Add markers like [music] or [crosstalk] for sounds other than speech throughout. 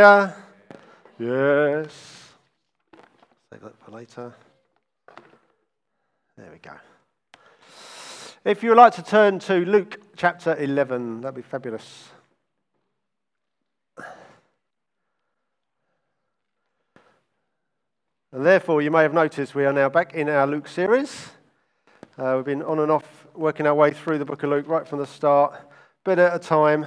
clear? Yes. Save that for later. There we go. If you would like to turn to Luke chapter 11, that'd be fabulous. And therefore, you may have noticed we are now back in our Luke series. Uh, we've been on and off working our way through the book of Luke right from the start, bit at a time.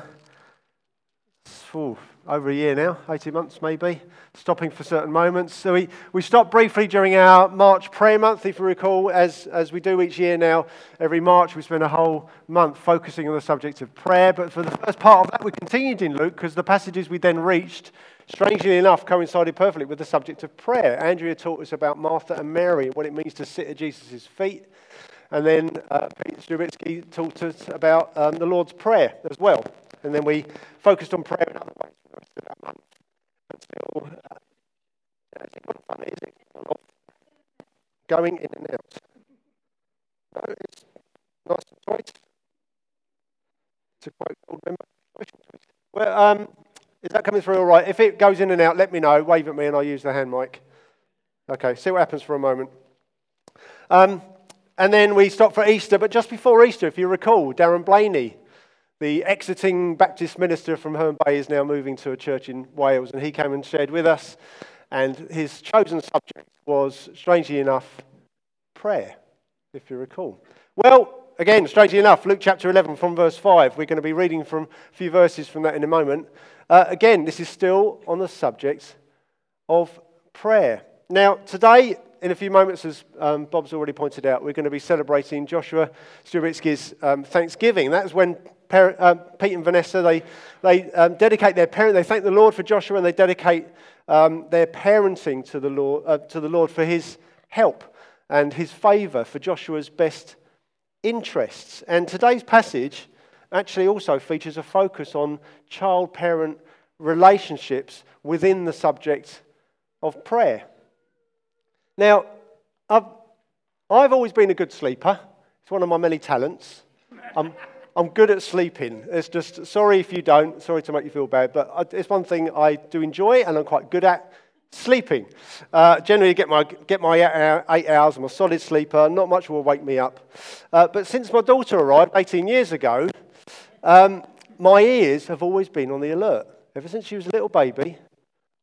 Ooh, over a year now, 18 months maybe, stopping for certain moments. So we, we stopped briefly during our March prayer month, if you recall, as, as we do each year now. Every March we spend a whole month focusing on the subject of prayer. But for the first part of that, we continued in Luke because the passages we then reached, strangely enough, coincided perfectly with the subject of prayer. Andrea taught us about Martha and Mary, and what it means to sit at Jesus' feet. And then uh, Pete Strubitsky taught us about um, the Lord's Prayer as well. And then we focused on prayer in other ways for the rest of that month. Until, uh, what fun is it? Going in and out. No, it's nice and tight. To quote old member. Well, um, is that coming through all right? If it goes in and out, let me know. Wave at me and I'll use the hand mic. Okay, see what happens for a moment. Um, and then we stop for Easter, but just before Easter, if you recall, Darren Blaney the exiting Baptist minister from Herne Bay is now moving to a church in Wales, and he came and shared with us. And his chosen subject was, strangely enough, prayer, if you recall. Well, again, strangely enough, Luke chapter 11 from verse 5. We're going to be reading from a few verses from that in a moment. Uh, again, this is still on the subject of prayer. Now, today, in a few moments, as um, Bob's already pointed out, we're going to be celebrating Joshua Strubitsky's um, Thanksgiving. That's when parent, um, Pete and Vanessa, they, they um, dedicate their parent, they thank the Lord for Joshua and they dedicate um, their parenting to the, Lord, uh, to the Lord for his help and his favour for Joshua's best interests. And today's passage actually also features a focus on child parent relationships within the subject of prayer. Now, I've, I've always been a good sleeper, it's one of my many talents. I'm, I'm good at sleeping. It's just, sorry if you don't, sorry to make you feel bad, but it's one thing I do enjoy and I'm quite good at sleeping. Uh, generally, get my, get my eight hours. I'm a solid sleeper. Not much will wake me up. Uh, but since my daughter arrived 18 years ago, um, my ears have always been on the alert. Ever since she was a little baby,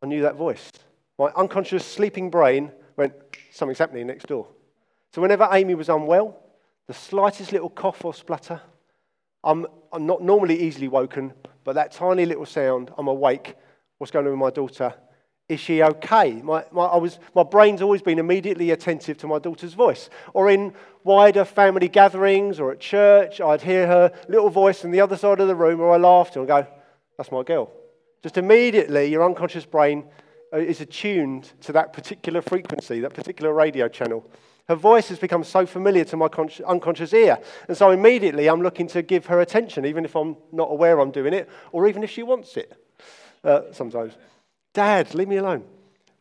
I knew that voice. My unconscious sleeping brain went, something's happening next door. So whenever Amy was unwell, the slightest little cough or splutter, I'm, I'm not normally easily woken, but that tiny little sound, I'm awake. What's going on with my daughter? Is she okay? My, my, I was, my brain's always been immediately attentive to my daughter's voice. Or in wider family gatherings or at church, I'd hear her little voice on the other side of the room, or I laughed and I'd go, That's my girl. Just immediately, your unconscious brain uh, is attuned to that particular frequency, that particular radio channel. Her voice has become so familiar to my unconscious ear. And so immediately I'm looking to give her attention, even if I'm not aware I'm doing it, or even if she wants it uh, sometimes. Dad, leave me alone.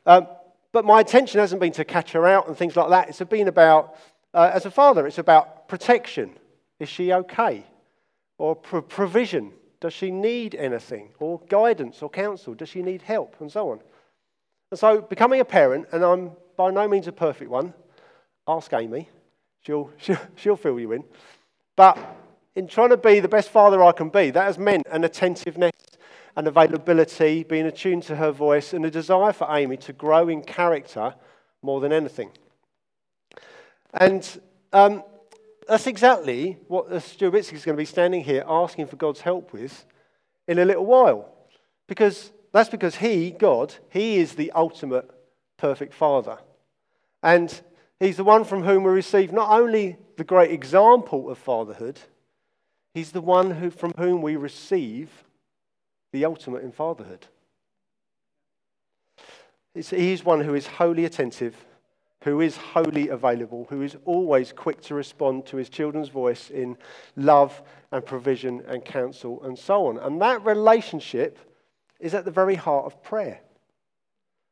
Um, but my attention hasn't been to catch her out and things like that. It's been about, uh, as a father, it's about protection. Is she okay? Or pro- provision. Does she need anything? Or guidance or counsel? Does she need help? And so on. And so, becoming a parent, and I'm by no means a perfect one, Ask Amy. She'll, [laughs] she'll, she'll fill you in. But in trying to be the best father I can be, that has meant an attentiveness, an availability, being attuned to her voice, and a desire for Amy to grow in character more than anything. And um, that's exactly what Strubitsky is going to be standing here asking for God's help with in a little while. Because that's because He, God, He is the ultimate perfect Father. And He's the one from whom we receive not only the great example of fatherhood, he's the one who, from whom we receive the ultimate in fatherhood. It's, he's one who is wholly attentive, who is wholly available, who is always quick to respond to his children's voice in love and provision and counsel and so on. And that relationship is at the very heart of prayer.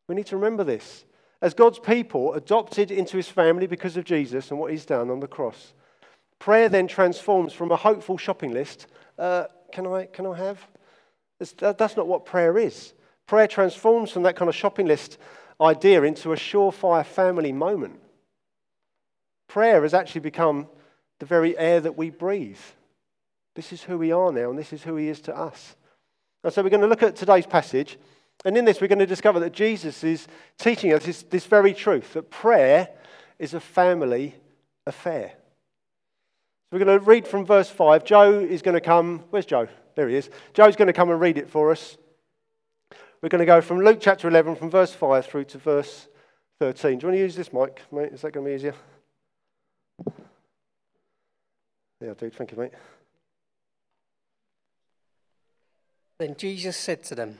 We need to remember this as God's people adopted into his family because of Jesus and what he's done on the cross. Prayer then transforms from a hopeful shopping list. Uh, can, I, can I have? That's, that's not what prayer is. Prayer transforms from that kind of shopping list idea into a surefire family moment. Prayer has actually become the very air that we breathe. This is who we are now, and this is who He is to us. And so we're going to look at today's passage, and in this, we're going to discover that Jesus is teaching us this, this very truth that prayer is a family affair. So we're going to read from verse 5. Joe is going to come. Where's Joe? There he is. Joe's going to come and read it for us. We're going to go from Luke chapter 11, from verse 5 through to verse 13. Do you want to use this mic, mate? Is that going to be easier? Yeah, dude. Thank you, mate. Then Jesus said to them,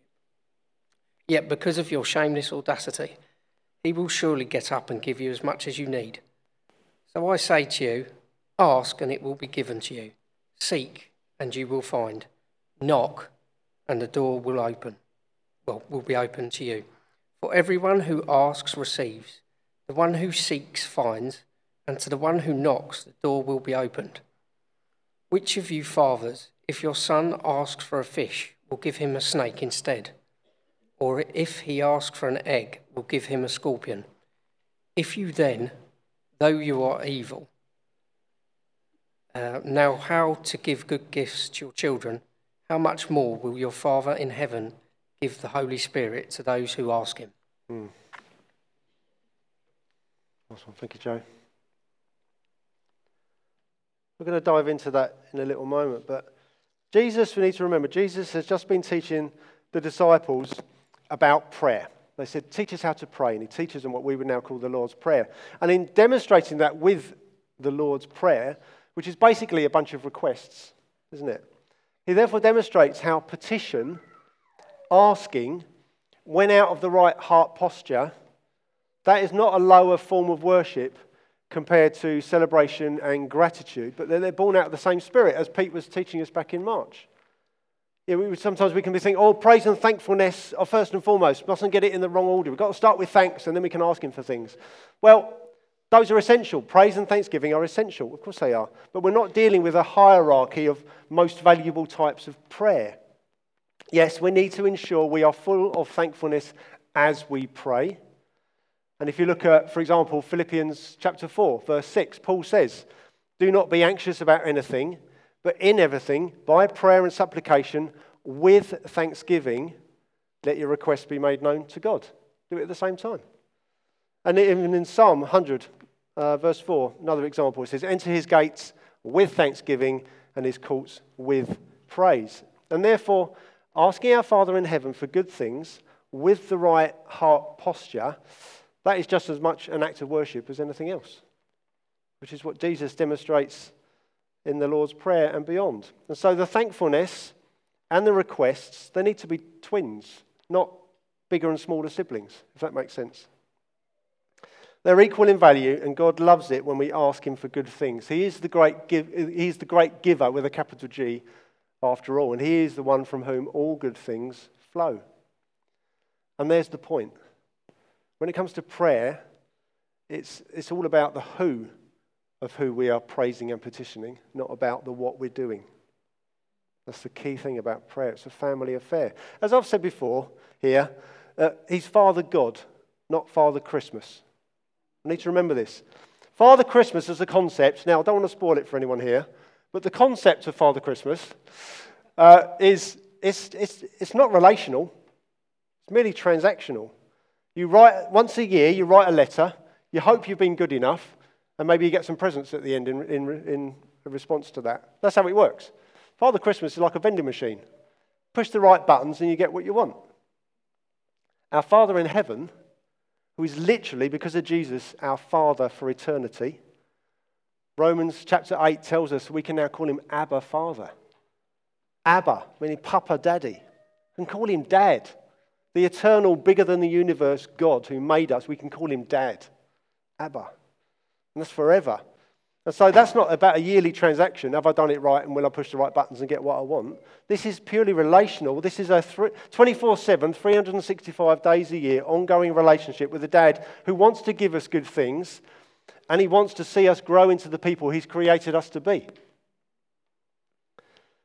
yet because of your shameless audacity, he will surely get up and give you as much as you need. So I say to you, ask and it will be given to you. Seek and you will find. Knock and the door will open. Well, will be open to you. For everyone who asks receives, the one who seeks finds, and to the one who knocks the door will be opened. Which of you fathers, if your son asks for a fish, will give him a snake instead? Or if he asks for an egg, will give him a scorpion? If you then, though you are evil, uh, how to give good gifts to your children, how much more will your Father in heaven give the Holy Spirit to those who ask him? Awesome. Thank you, Joe. We're going to dive into that in a little moment. But Jesus, we need to remember, Jesus has just been teaching the disciples about prayer. They said, Teach us how to pray. And he teaches them what we would now call the Lord's Prayer. And in demonstrating that with the Lord's Prayer, which is basically a bunch of requests, isn't it? He therefore demonstrates how petition, asking, when out of the right heart posture, that is not a lower form of worship compared to celebration and gratitude, but they're born out of the same spirit as Pete was teaching us back in March. We, sometimes we can be thinking, oh, praise and thankfulness are first and foremost. Mustn't get it in the wrong order. We've got to start with thanks and then we can ask Him for things. Well, those are essential. Praise and thanksgiving are essential. Of course they are. But we're not dealing with a hierarchy of most valuable types of prayer. Yes, we need to ensure we are full of thankfulness as we pray. And if you look at, for example, Philippians chapter 4, verse 6, Paul says, Do not be anxious about anything, but in everything, by prayer and supplication, with thanksgiving, let your requests be made known to God. Do it at the same time. And even in Psalm 100, uh, verse 4, another example, it says, Enter his gates with thanksgiving and his courts with praise. And therefore, asking our Father in heaven for good things with the right heart posture that is just as much an act of worship as anything else, which is what Jesus demonstrates in the Lord's Prayer and beyond. And so the thankfulness and the requests, they need to be twins, not bigger and smaller siblings, if that makes sense. They're equal in value, and God loves it when we ask Him for good things. He is the great, give, he is the great giver with a capital G, after all, and He is the one from whom all good things flow. And there's the point. When it comes to prayer, it's, it's all about the who of who we are praising and petitioning, not about the what we're doing. That's the key thing about prayer. It's a family affair. As I've said before here, uh, he's Father God, not Father Christmas. I need to remember this. Father Christmas as a concept, now I don't want to spoil it for anyone here, but the concept of Father Christmas uh, is it's, it's, it's not relational, it's merely transactional. You write, once a year, you write a letter, you hope you've been good enough, and maybe you get some presents at the end in, in, in response to that. That's how it works. Father Christmas is like a vending machine. Push the right buttons and you get what you want. Our Father in heaven, who is literally, because of Jesus, our Father for eternity, Romans chapter 8 tells us we can now call him Abba Father. Abba, meaning Papa, Daddy. And call him Dad. the eternal, bigger than the universe God who made us, we can call him Dad, Abba. And that's forever. And so that's not about a yearly transaction. Have I done it right and will I push the right buttons and get what I want? This is purely relational. This is a 24 7, 365 days a year ongoing relationship with a dad who wants to give us good things and he wants to see us grow into the people he's created us to be.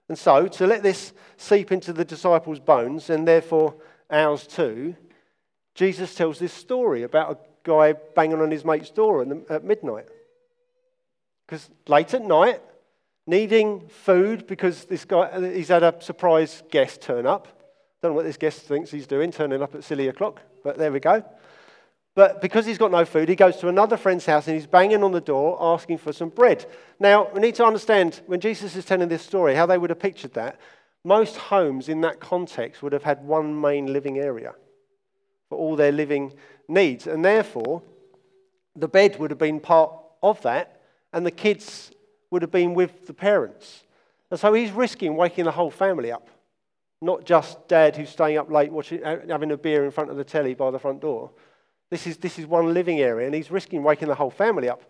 And so, to let this seep into the disciples' bones and therefore ours too, Jesus tells this story about a guy banging on his mate's door at midnight. Because late at night, needing food because this guy, he's had a surprise guest turn up. Don't know what this guest thinks he's doing, turning up at silly o'clock, but there we go. But because he's got no food, he goes to another friend's house and he's banging on the door asking for some bread. Now, we need to understand when Jesus is telling this story how they would have pictured that. Most homes in that context would have had one main living area for all their living needs. And therefore, the bed would have been part of that, and the kids would have been with the parents. And so he's risking waking the whole family up, not just dad who's staying up late watching, having a beer in front of the telly by the front door. This is, this is one living area, and he's risking waking the whole family up.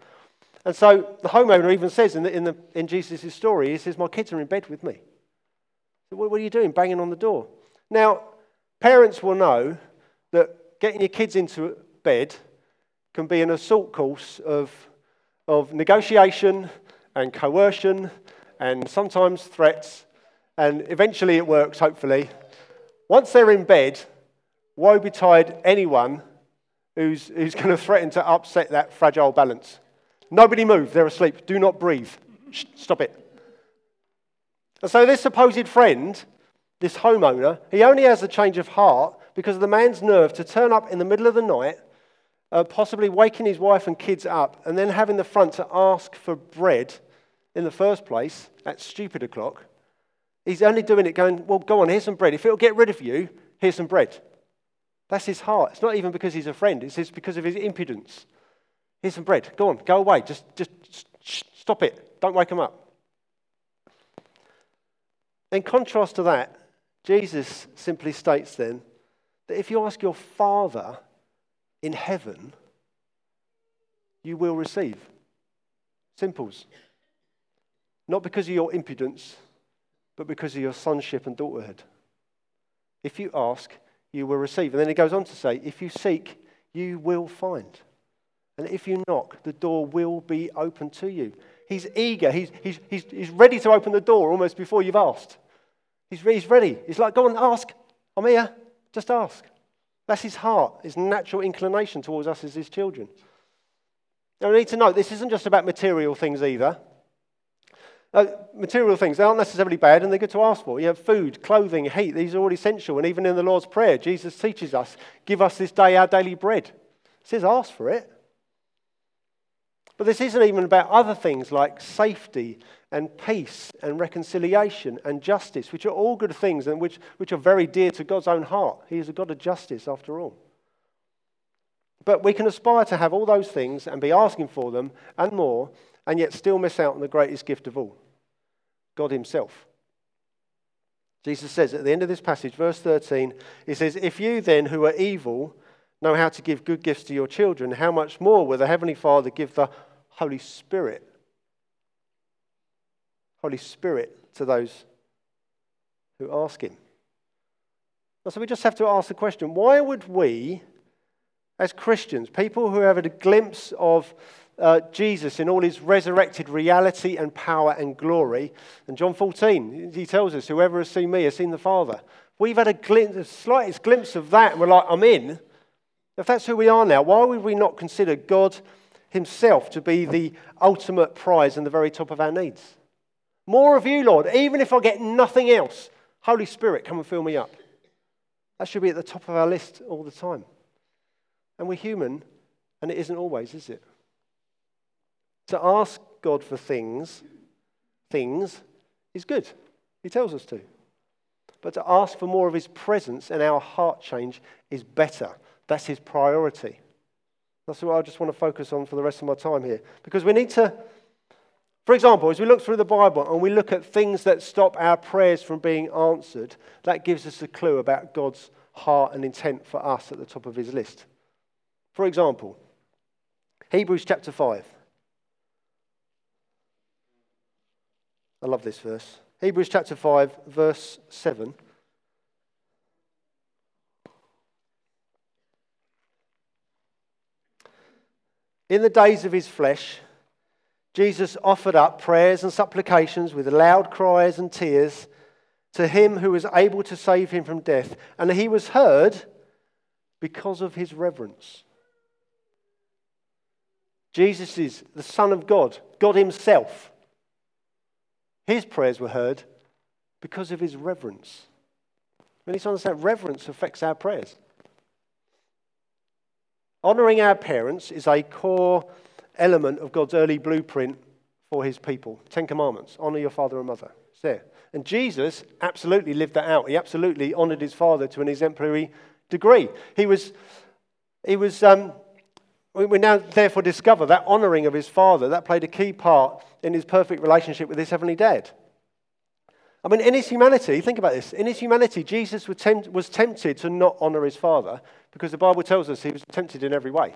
And so the homeowner even says in, the, in, the, in Jesus' story, he says, My kids are in bed with me. What, what are you doing, banging on the door? Now, parents will know that getting your kids into bed can be an assault course of, of negotiation and coercion and sometimes threats, and eventually it works, hopefully. Once they're in bed, woe betide anyone who's, who's going to threaten to upset that fragile balance. Nobody move, they're asleep. Do not breathe. Shh, stop it. And so, this supposed friend, this homeowner, he only has a change of heart because of the man's nerve to turn up in the middle of the night, uh, possibly waking his wife and kids up, and then having the front to ask for bread in the first place at stupid o'clock. He's only doing it going, Well, go on, here's some bread. If it'll get rid of you, here's some bread. That's his heart. It's not even because he's a friend, it's just because of his impudence. Here's some bread. Go on, go away. Just, just stop it. Don't wake him up. In contrast to that, Jesus simply states then that if you ask your Father in heaven, you will receive. Simples. Not because of your impudence, but because of your sonship and daughterhood. If you ask, you will receive. And then he goes on to say, if you seek, you will find. And if you knock, the door will be open to you. He's eager. He's, he's, he's, he's ready to open the door almost before you've asked. He's, he's ready. He's like, go on, ask. I'm here. Just ask. That's his heart, his natural inclination towards us as his children. Now, we need to note this isn't just about material things either. Uh, material things, they aren't necessarily bad and they're good to ask for. You have food, clothing, heat, these are all essential. And even in the Lord's Prayer, Jesus teaches us, give us this day our daily bread. It says ask for it. But this isn't even about other things like safety and peace and reconciliation and justice, which are all good things and which, which are very dear to God's own heart. He is a God of justice, after all. But we can aspire to have all those things and be asking for them and more, and yet still miss out on the greatest gift of all God Himself. Jesus says at the end of this passage, verse 13, He says, If you then, who are evil, know how to give good gifts to your children, how much more will the Heavenly Father give the Holy Spirit? Holy Spirit to those who ask Him. So we just have to ask the question why would we, as Christians, people who have had a glimpse of uh, Jesus in all his resurrected reality and power and glory. And John 14, he tells us, Whoever has seen me has seen the Father. We've had a, glimpse, a slightest glimpse of that, and we're like, I'm in. If that's who we are now, why would we not consider God Himself to be the ultimate prize and the very top of our needs? More of you, Lord, even if I get nothing else. Holy Spirit, come and fill me up. That should be at the top of our list all the time. And we're human, and it isn't always, is it? To ask God for things, things is good. He tells us to. But to ask for more of his presence and our heart change is better. That's his priority. That's what I just want to focus on for the rest of my time here. Because we need to, for example, as we look through the Bible and we look at things that stop our prayers from being answered, that gives us a clue about God's heart and intent for us at the top of his list. For example, Hebrews chapter 5. I love this verse. Hebrews chapter 5, verse 7. In the days of his flesh, Jesus offered up prayers and supplications with loud cries and tears to him who was able to save him from death, and he was heard because of his reverence. Jesus is the Son of God, God Himself. His prayers were heard because of his reverence. We need to understand reverence affects our prayers. Honouring our parents is a core element of God's early blueprint for his people. Ten Commandments honour your father and mother. It's there. And Jesus absolutely lived that out. He absolutely honoured his father to an exemplary degree. He was, he was um, we now therefore discover that honouring of his father, that played a key part in his perfect relationship with his heavenly dad. I mean, in his humanity, think about this. In his humanity, Jesus was, tempt, was tempted to not honour his father because the Bible tells us he was tempted in every way.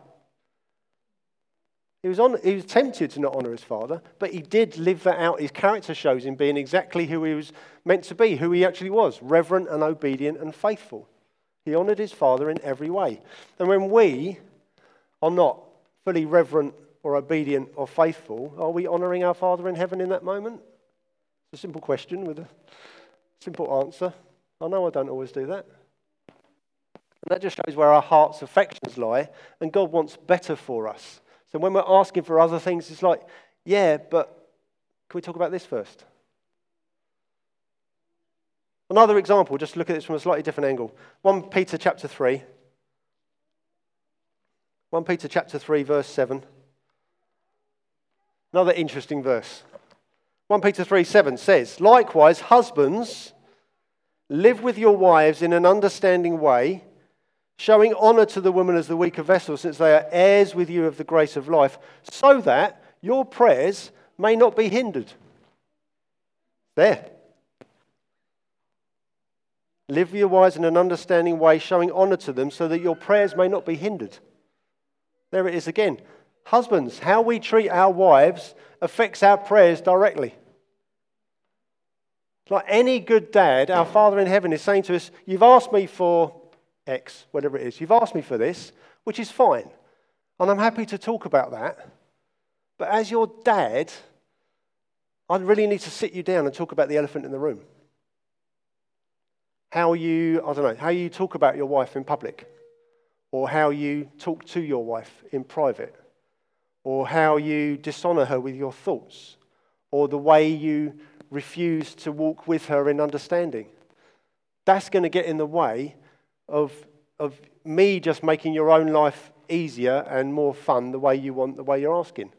He was, on, he was tempted to not honour his father, but he did live that out. His character shows him being exactly who he was meant to be, who he actually was reverent and obedient and faithful. He honoured his father in every way. And when we are not fully reverent or obedient or faithful, are we honouring our Father in heaven in that moment? It's a simple question with a simple answer. I know I don't always do that. And that just shows where our heart's affections lie, and God wants better for us. So when we're asking for other things, it's like, yeah, but can we talk about this first? Another example, just look at this from a slightly different angle. 1 Peter chapter 3. 1 Peter chapter 3 verse 7. Another interesting verse. 1 Peter 3 7 says, Likewise, husbands, live with your wives in an understanding way, showing honor to the woman as the weaker vessel, since they are heirs with you of the grace of life, so that your prayers may not be hindered. There. Live your wives in an understanding way, showing honor to them, so that your prayers may not be hindered. There it is again. Husbands, how we treat our wives affects our prayers directly. Like any good dad, our Father in heaven is saying to us, You've asked me for X, whatever it is. You've asked me for this, which is fine. And I'm happy to talk about that. But as your dad, I really need to sit you down and talk about the elephant in the room. How you, I don't know, how you talk about your wife in public or how you talk to your wife in private, or how you dishonor her with your thoughts, or the way you refuse to walk with her in understanding. That's going to get in the way of, of me just making your own life easier and more fun the way you want, the way you're asking.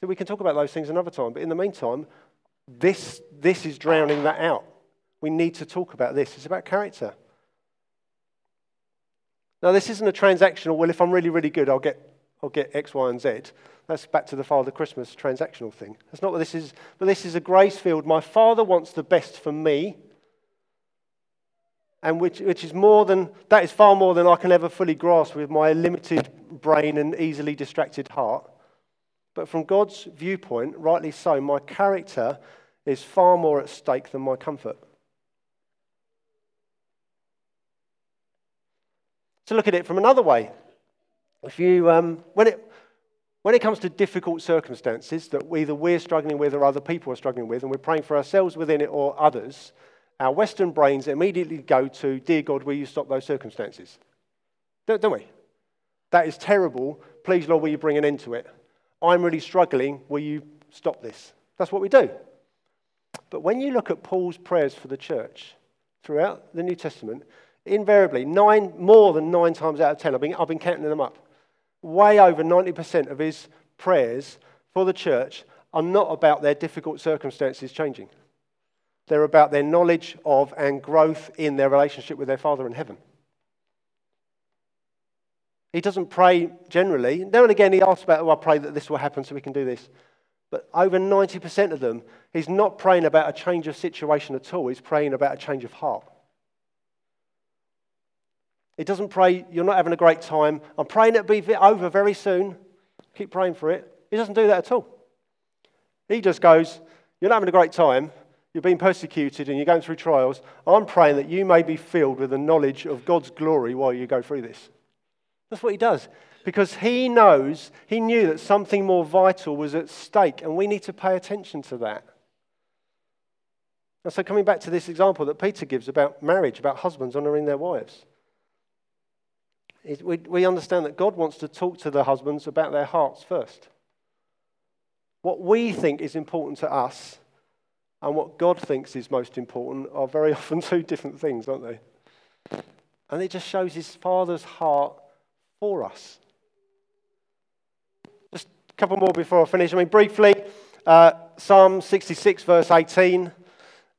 So we can talk about those things another time. But in the meantime, this, this is drowning that out. We need to talk about this. It's about character. Now, this isn't a transactional, well, if I'm really, really good, I'll get, I'll get X, Y, and Z. That's back to the Father Christmas transactional thing. That's not what this is, but this is a grace field. My Father wants the best for me, and which, which is more than, that is far more than I can ever fully grasp with my limited brain and easily distracted heart. But from God's viewpoint, rightly so, my character is far more at stake than my comfort. to look at it from another way. If you, um, when, it, when it comes to difficult circumstances that either we're struggling with or other people are struggling with, and we're praying for ourselves within it or others, our Western brains immediately go to, Dear God, will you stop those circumstances? Don't, don't we? That is terrible. Please, Lord, will you bring an end to it? I'm really struggling. Will you stop this? That's what we do. But when you look at Paul's prayers for the church throughout the New Testament, invariably, nine, more than nine times out of ten, I've been, I've been counting them up, way over 90% of his prayers for the church are not about their difficult circumstances changing. They're about their knowledge of and growth in their relationship with their Father in heaven. He doesn't pray generally. Now and again, he asks about, oh, I pray that this will happen so we can do this. But over 90% of them, he's not praying about a change of situation at all. He's praying about a change of heart. He doesn't pray, You're not having a great time. I'm praying it'll be over very soon. Keep praying for it. He doesn't do that at all. He just goes, You're not having a great time. You're being persecuted and you're going through trials. I'm praying that you may be filled with the knowledge of God's glory while you go through this. That's what he does. Because he knows, he knew that something more vital was at stake, and we need to pay attention to that. And so, coming back to this example that Peter gives about marriage, about husbands honouring their wives, we, we understand that God wants to talk to the husbands about their hearts first. What we think is important to us and what God thinks is most important are very [laughs] often two different things, aren't they? And it just shows his Father's heart for us. Just a couple more before I finish. I mean, briefly, uh, Psalm 66, verse 18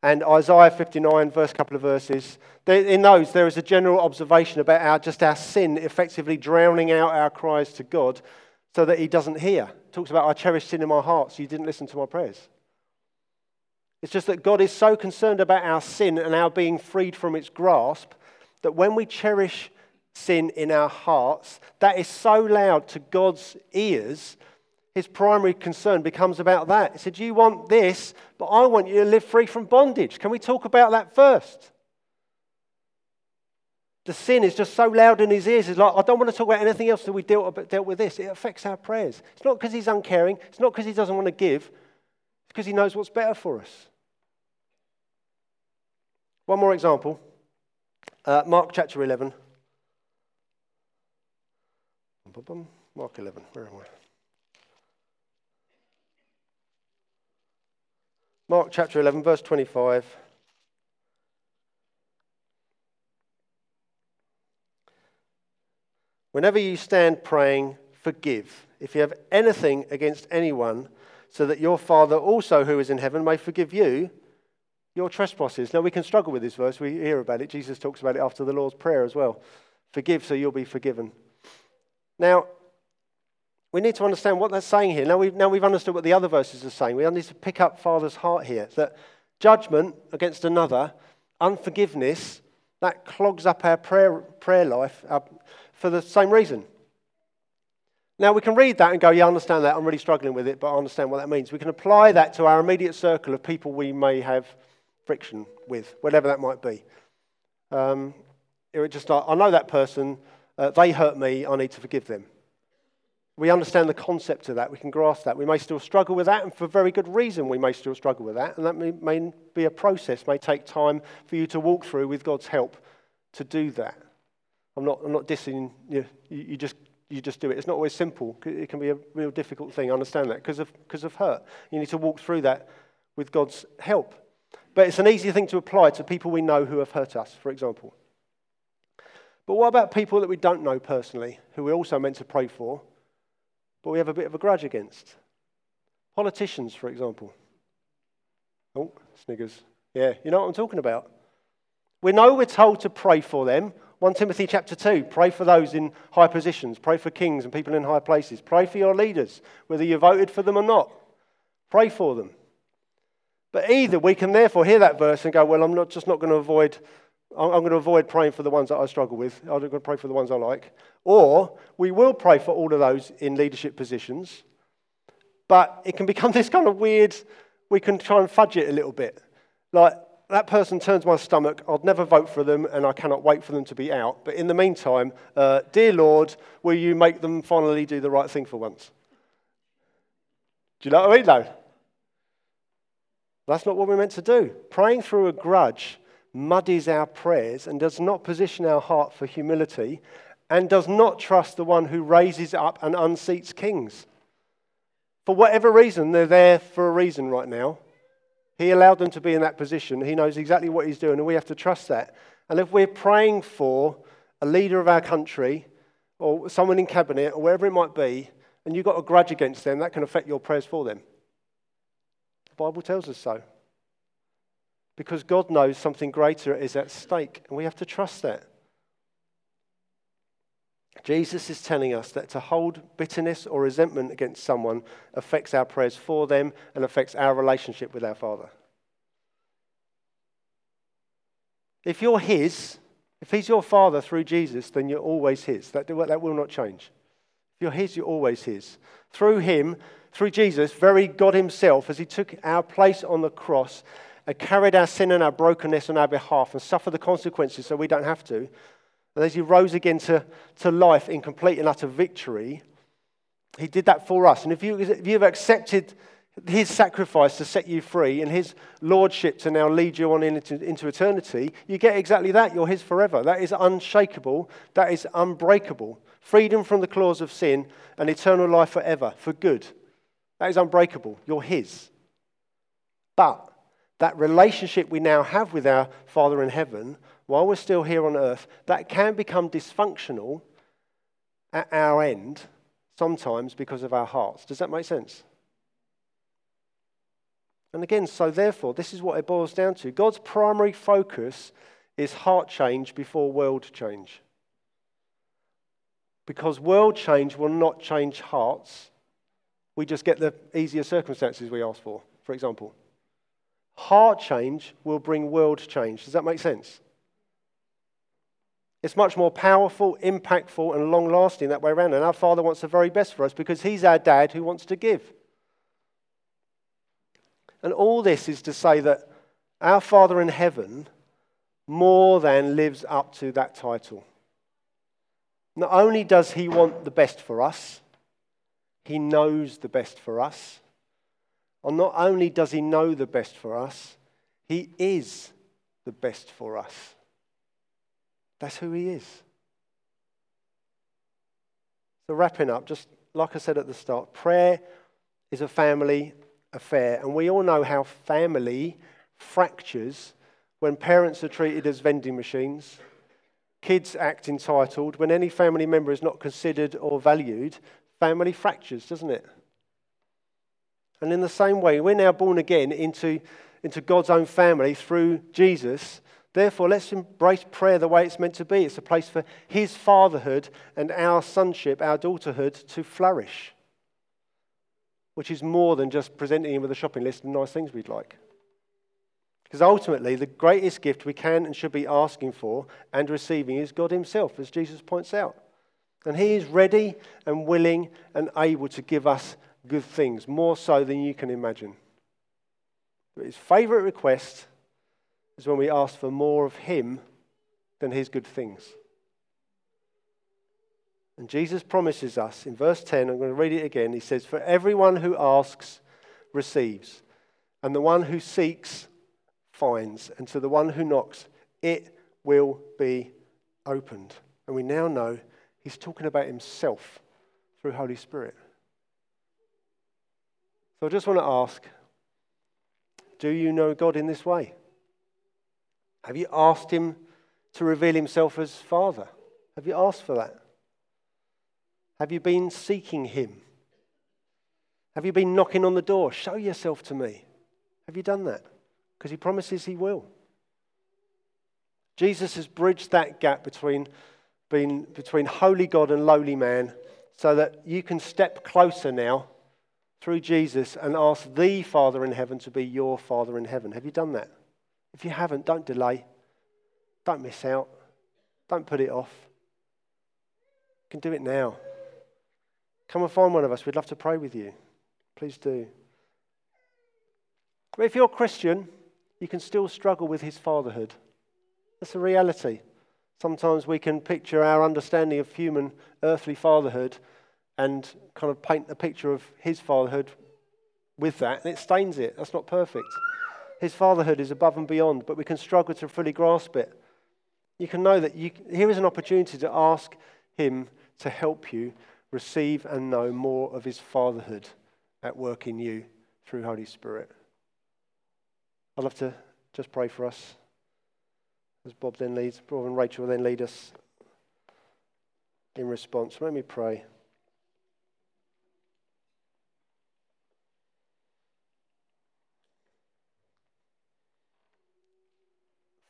and Isaiah 59, verse couple of verses. In those, there is a general observation about our, just our sin effectively drowning out our cries to God so that He doesn't hear. It talks about, I cherish sin in my heart, so you didn't listen to my prayers. It's just that God is so concerned about our sin and our being freed from its grasp that when we cherish sin in our hearts, that is so loud to God's ears his primary concern becomes about that. He said, You want this, but I want you to live free from bondage. Can we talk about that first? The sin is just so loud in his ears. It's like, I don't want to talk about anything else that we dealt, dealt with this. It affects our prayers. It's not because he's uncaring, it's not because he doesn't want to give, it's because he knows what's better for us. One more example uh, Mark chapter 11. Mark 11, where am I? Mark chapter 11, verse 25. Whenever you stand praying, forgive if you have anything against anyone, so that your Father also who is in heaven may forgive you your trespasses. Now, we can struggle with this verse. We hear about it. Jesus talks about it after the Lord's Prayer as well. Forgive so you'll be forgiven. Now, we need to understand what that's saying here. Now we've, now we've understood what the other verses are saying. We need to pick up Father's heart here that judgment against another, unforgiveness, that clogs up our prayer, prayer life uh, for the same reason. Now we can read that and go, yeah, I understand that. I'm really struggling with it, but I understand what that means. We can apply that to our immediate circle of people we may have friction with, whatever that might be. Um, it would just, I know that person, uh, they hurt me, I need to forgive them we understand the concept of that. We can grasp that. We may still struggle with that, and for very good reason, we may still struggle with that. And that may, may be a process, may take time for you to walk through with God's help to do that. I'm not, I'm not dissing you, you, just, you just do it. It's not always simple. It can be a real difficult thing. I understand that because of, because of hurt. You need to walk through that with God's help. But it's an easy thing to apply to people we know who have hurt us, for example. But what about people that we don't know personally, who we're also meant to pray for? but we have a bit of a grudge against. Politicians, for example. Oh, sniggers. Yeah, you know what I'm talking about. We know we're told to pray for them. 1 Timothy chapter 2 pray for those in high positions, pray for kings and people in high places, pray for your leaders, whether you voted for them or not. Pray for them. But either we can therefore hear that verse and go, well, I'm not just not going to avoid I'm going to avoid praying for the ones that I struggle with. I'm going to pray for the ones I like. Or we will pray for all of those in leadership positions. But it can become [laughs] this kind of weird, we can try and fudge it a little bit. Like, that person turns my stomach, I'd never vote for them, and I cannot wait for them to be out. But in the meantime, uh, dear Lord, will you make them finally do the right thing for once? Do you know what I mean, though? That's not what we're meant to do. Praying through a grudge muddies our prayers and does not position our heart for humility and does not trust the one who raises up and unseats kings. For whatever reason, they're there for a reason right now. He allowed them to be in that position. He knows exactly what he's doing, and we have to trust that. And if we're praying for a leader of our country or someone in cabinet or wherever it might be, and you've got a grudge against them, that can affect your prayers for them. Bible tells us so because God knows something greater is at stake, and we have to trust that. Jesus is telling us that to hold bitterness or resentment against someone affects our prayers for them and affects our relationship with our Father. If you're His If he's your father through Jesus, then you're always his. That, that will not change. If you're his, you're always his. Through him, through Jesus, very God himself, as he took our place on the cross, and carried our sin and our brokenness on our behalf and suffered the consequences so we don't have to. And as he rose again to, to life in complete and utter victory, he did that for us. And if, you, if you've accepted his sacrifice to set you free and his lordship to now lead you on into, into eternity, you get exactly that. You're his forever. That is unshakable, that is unbreakable. Freedom from the claws of sin and eternal life forever, for good. That is unbreakable. You're his. But that relationship we now have with our Father in heaven, while we're still here on earth, that can become dysfunctional at our end sometimes because of our hearts. Does that make sense? And again, so therefore, this is what it boils down to. God's primary focus is heart change before world change. Because world change will not change hearts. We just get the easier circumstances we ask for, for example. Heart change will bring world change. Does that make sense? It's much more powerful, impactful, and long lasting that way around. And our Father wants the very best for us because He's our dad who wants to give. And all this is to say that our Father in heaven more than lives up to that title. Not only does He want the best for us, He knows the best for us. And not only does He know the best for us, He is the best for us. That's who He is. So, wrapping up, just like I said at the start, prayer is a family affair. And we all know how family fractures when parents are treated as vending machines, kids act entitled, when any family member is not considered or valued, family fractures, doesn't it? And in the same way, we're now born again into, into God's own family through Jesus. Therefore, let's embrace prayer the way it's meant to be. It's a place for His fatherhood and our sonship, our daughterhood to flourish, which is more than just presenting Him with a shopping list of nice things we'd like. Because ultimately, the greatest gift we can and should be asking for and receiving is God Himself, as Jesus points out. And He is ready and willing and able to give us good things, more so than you can imagine. But His favourite request is when we ask for more of Him than His good things. And Jesus promises us in verse 10, I'm going to read it again. He says, For everyone who asks receives, and the one who seeks finds, and to the one who knocks, it will be opened. And we now know he's talking about himself through Holy Spirit. So I just want to ask do you know God in this way? Have you asked Him to reveal Himself as Father? Have you asked for that? Have you been seeking Him? Have you been knocking on the door? Show yourself to me. Have you done that? Because He promises He will. Jesus has bridged that gap between, being, between holy God and lowly man so that you can step closer now through Jesus and ask the Father in heaven to be your Father in heaven. Have you done that? If you haven't, don't delay. Don't miss out. Don't put it off. You can do it now. Come and find one of us. We'd love to pray with you. Please do. But if you're a Christian, you can still struggle with his fatherhood. That's a reality. Sometimes we can picture our understanding of human earthly fatherhood and kind of paint a picture of his fatherhood with that, and it stains it. That's not perfect. His fatherhood is above and beyond, but we can struggle to fully grasp it. You can know that you, here is an opportunity to ask him to help you receive and know more of his fatherhood at work in you through Holy Spirit. I'd love to just pray for us as Bob then leads, Bob and Rachel will then lead us in response. Let me pray.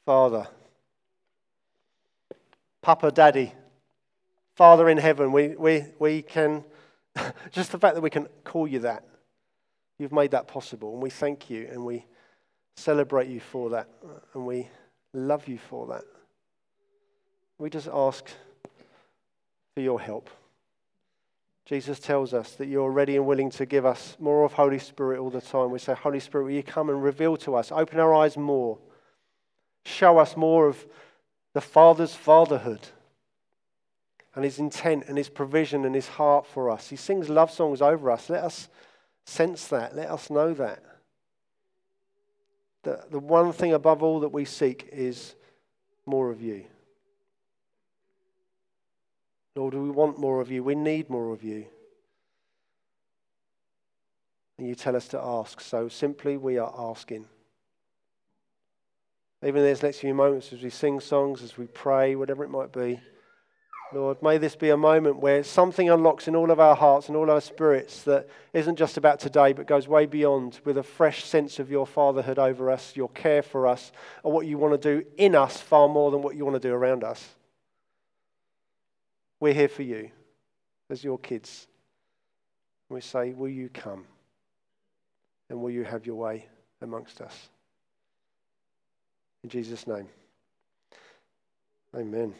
Father, Papa, Daddy, Father in heaven, we, we, we can, [laughs] just the fact that we can call you that, you've made that possible. And we thank you and we celebrate you for that. And we love you for that. we just ask for your help. Jesus tells us that you're ready and willing to give us more of Holy Spirit all the time. We say, Holy Spirit, will you come and reveal to us, open our eyes more, show us more of the Father's fatherhood and his intent and his provision and his heart for us. He sings love songs over us. Let us sense that. Let us know that. The, the one thing above all that we seek is more of you. Lord, we want more of you. We need more of you. And you tell us to ask. So simply, we are asking. Even in these next few moments, as we sing songs, as we pray, whatever it might be, Lord, may this be a moment where something unlocks in all of our hearts and all our spirits that isn't just about today, but goes way beyond with a fresh sense of your fatherhood over us, your care for us, and what you want to do in us far more than what you want to do around us. We're here for you as your kids. We say, Will you come? And will you have your way amongst us? In Jesus' name. Amen.